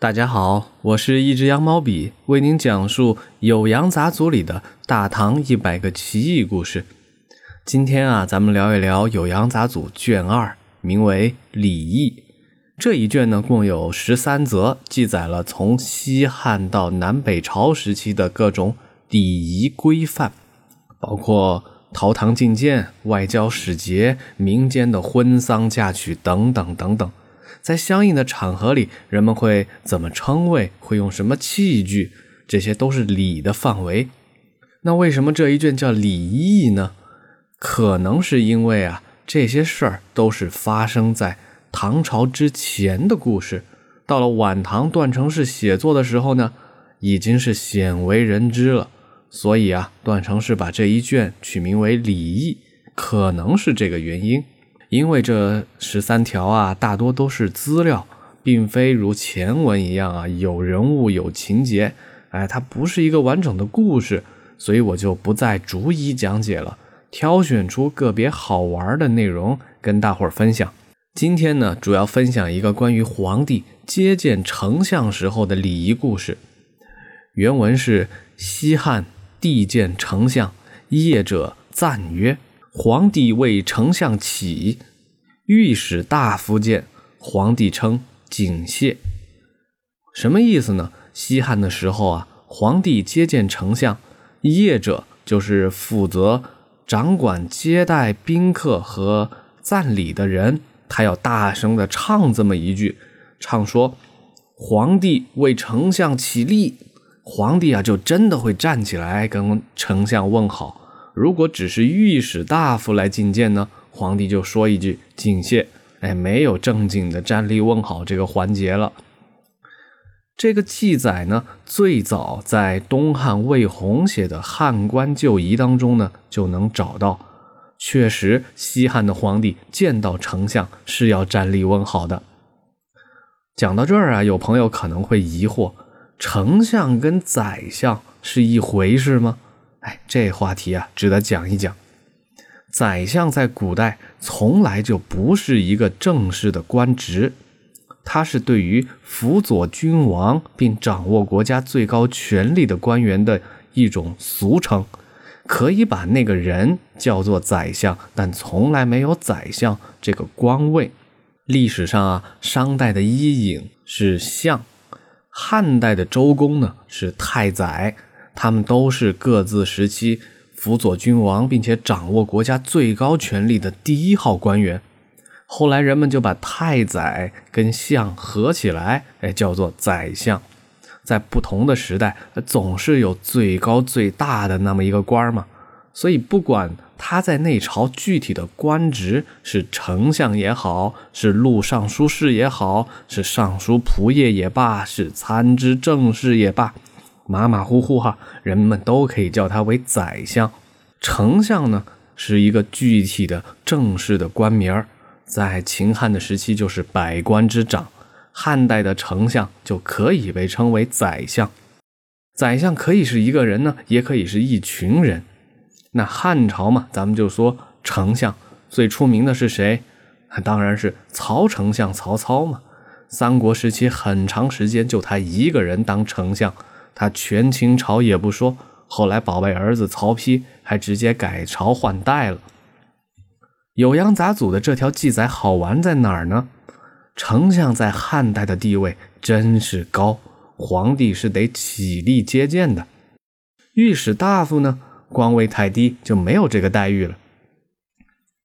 大家好，我是一只羊毛笔，为您讲述《酉阳杂族里的大唐一百个奇异故事。今天啊，咱们聊一聊《酉阳杂族卷二，名为《礼义》。这一卷呢，共有十三则，记载了从西汉到南北朝时期的各种礼仪规范，包括陶唐觐见、外交使节、民间的婚丧嫁娶等等等等。在相应的场合里，人们会怎么称谓？会用什么器具？这些都是礼的范围。那为什么这一卷叫礼义呢？可能是因为啊，这些事儿都是发生在唐朝之前的故事。到了晚唐段成式写作的时候呢，已经是鲜为人知了。所以啊，段成式把这一卷取名为《礼义》，可能是这个原因。因为这十三条啊，大多都是资料，并非如前文一样啊，有人物有情节，哎，它不是一个完整的故事，所以我就不再逐一讲解了，挑选出个别好玩的内容跟大伙儿分享。今天呢，主要分享一个关于皇帝接见丞相时候的礼仪故事。原文是：西汉帝见丞相，谒者赞曰。皇帝为丞相起，御史大夫见，皇帝称景谢。什么意思呢？西汉的时候啊，皇帝接见丞相，谒者就是负责掌管接待宾客和赞礼的人，他要大声的唱这么一句，唱说：“皇帝为丞相起立。”皇帝啊，就真的会站起来跟丞相问好。如果只是御史大夫来觐见呢，皇帝就说一句“敬谢”，哎，没有正经的站立问好这个环节了。这个记载呢，最早在东汉魏宏写的《汉官旧仪》当中呢就能找到。确实，西汉的皇帝见到丞相是要站立问好的。讲到这儿啊，有朋友可能会疑惑：丞相跟宰相是一回事吗？哎，这话题啊，值得讲一讲。宰相在古代从来就不是一个正式的官职，他是对于辅佐君王并掌握国家最高权力的官员的一种俗称，可以把那个人叫做宰相，但从来没有宰相这个官位。历史上啊，商代的伊尹是相，汉代的周公呢是太宰。他们都是各自时期辅佐君王，并且掌握国家最高权力的第一号官员。后来人们就把太宰跟相合起来，哎，叫做宰相。在不同的时代，总是有最高最大的那么一个官儿嘛。所以，不管他在内朝具体的官职是丞相也好，是录尚书事也好，是尚书仆射也罢，是参知政事也罢。马马虎虎哈，人们都可以叫他为宰相。丞相呢，是一个具体的正式的官名儿，在秦汉的时期就是百官之长。汉代的丞相就可以被称为宰相。宰相可以是一个人呢，也可以是一群人。那汉朝嘛，咱们就说丞相最出名的是谁？当然是曹丞相曹操嘛。三国时期很长时间就他一个人当丞相。他权倾朝野不说，后来宝贝儿子曹丕还直接改朝换代了。酉阳杂祖的这条记载好玩在哪儿呢？丞相在汉代的地位真是高，皇帝是得起立接见的。御史大夫呢，官位太低，就没有这个待遇了。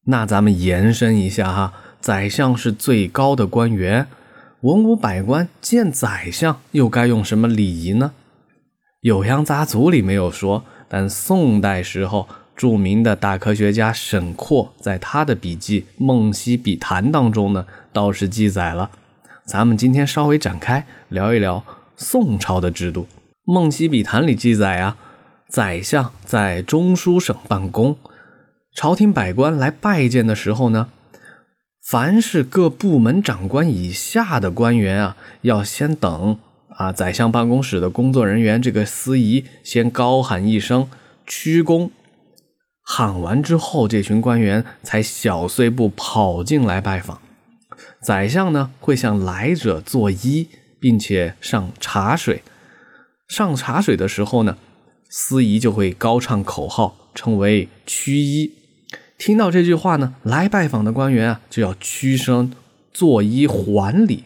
那咱们延伸一下哈，宰相是最高的官员，文武百官见宰相又该用什么礼仪呢？《酉阳杂族里没有说，但宋代时候著名的大科学家沈括在他的笔记《梦溪笔谈》当中呢，倒是记载了。咱们今天稍微展开聊一聊宋朝的制度。《梦溪笔谈》里记载啊，宰相在中书省办公，朝廷百官来拜见的时候呢，凡是各部门长官以下的官员啊，要先等。啊！宰相办公室的工作人员，这个司仪先高喊一声“鞠躬”，喊完之后，这群官员才小碎步跑进来拜访。宰相呢，会向来者作揖，并且上茶水。上茶水的时候呢，司仪就会高唱口号，称为屈揖。听到这句话呢，来拜访的官员啊就要屈身作揖还礼。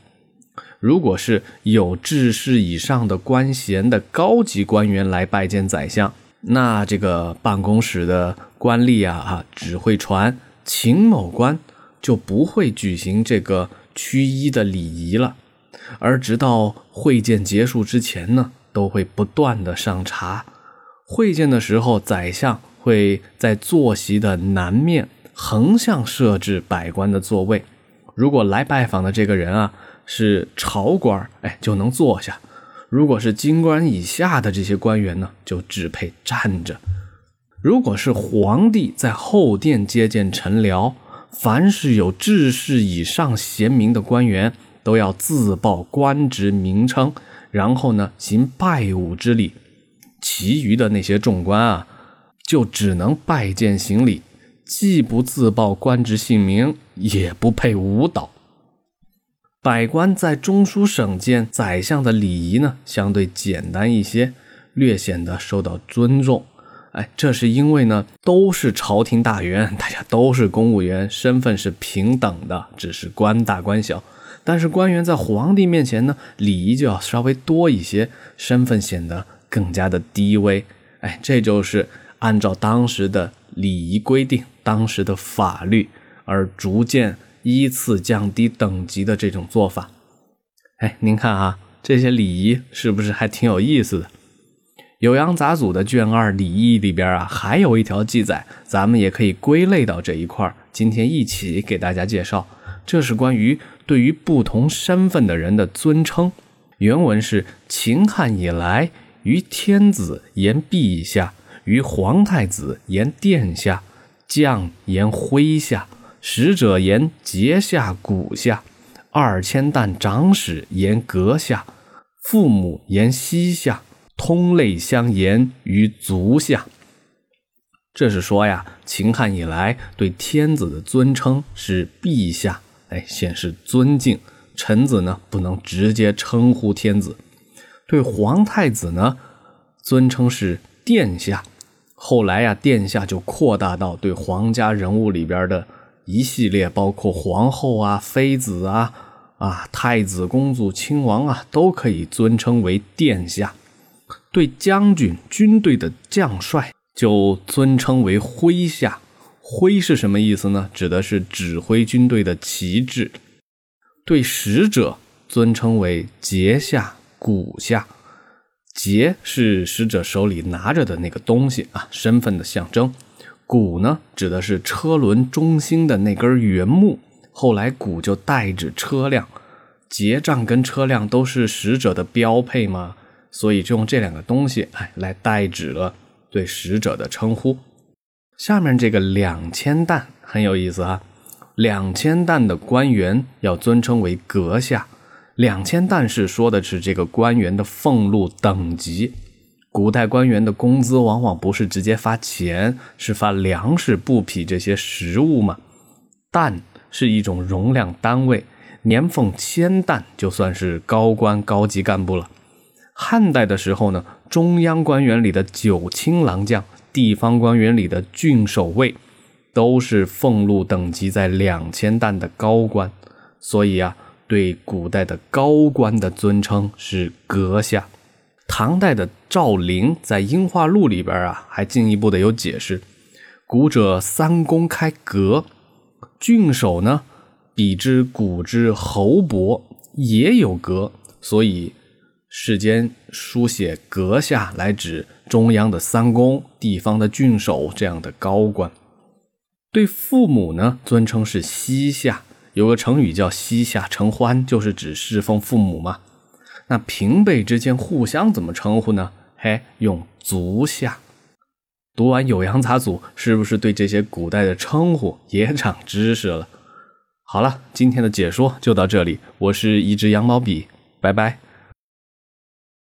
如果是有致仕以上的官衔的高级官员来拜见宰相，那这个办公室的官吏啊啊只会传秦某官，就不会举行这个趋揖的礼仪了。而直到会见结束之前呢，都会不断的上茶。会见的时候，宰相会在坐席的南面横向设置百官的座位。如果来拜访的这个人啊。是朝官哎，就能坐下；如果是京官以下的这些官员呢，就只配站着。如果是皇帝在后殿接见臣僚，凡是有致仕以上贤明的官员，都要自报官职名称，然后呢行拜舞之礼。其余的那些众官啊，就只能拜见行礼，既不自报官职姓名，也不配舞蹈。百官在中书省见宰相的礼仪呢，相对简单一些，略显得受到尊重。哎，这是因为呢，都是朝廷大员，大家都是公务员，身份是平等的，只是官大官小。但是官员在皇帝面前呢，礼仪就要稍微多一些，身份显得更加的低微。哎，这就是按照当时的礼仪规定，当时的法律而逐渐。依次降低等级的这种做法，哎，您看啊，这些礼仪是不是还挺有意思的？《酉阳杂俎》的卷二礼仪里边啊，还有一条记载，咱们也可以归类到这一块今天一起给大家介绍，这是关于对于不同身份的人的尊称。原文是：秦汉以来，于天子言陛下，于皇太子言殿下，将言麾下。使者言节下、谷下，二千担长史言阁下，父母言膝下，通类相言于足下。这是说呀，秦汉以来对天子的尊称是陛下，哎，显示尊敬。臣子呢不能直接称呼天子。对皇太子呢，尊称是殿下。后来呀，殿下就扩大到对皇家人物里边的。一系列包括皇后啊、妃子啊、啊太子、公主、亲王啊，都可以尊称为殿下。对将军、军队的将帅就尊称为麾下。麾是什么意思呢？指的是指挥军队的旗帜。对使者尊称为节下、鼓下。节是使者手里拿着的那个东西啊，身份的象征。鼓呢，指的是车轮中心的那根圆木，后来鼓就代指车辆。结账跟车辆都是使者的标配嘛，所以就用这两个东西，哎，来代指了对使者的称呼。下面这个两千担很有意思啊，两千担的官员要尊称为阁下。两千担是说的是这个官员的俸禄等级。古代官员的工资往往不是直接发钱，是发粮食、布匹这些食物嘛。担是一种容量单位，年俸千担就算是高官高级干部了。汉代的时候呢，中央官员里的九卿郎将，地方官员里的郡守尉，都是俸禄等级在两千担的高官。所以啊，对古代的高官的尊称是阁下。唐代的赵灵在《英化录》里边啊，还进一步的有解释：古者三公开阁，郡守呢，比之古之侯伯也有阁，所以世间书写阁下来指中央的三公、地方的郡守这样的高官。对父母呢，尊称是膝下，有个成语叫膝下承欢，就是指侍奉父母嘛。那平辈之间互相怎么称呼呢？嘿，用足下。读完《酉阳杂俎》，是不是对这些古代的称呼也长知识了？好了，今天的解说就到这里。我是一只羊毛笔，拜拜。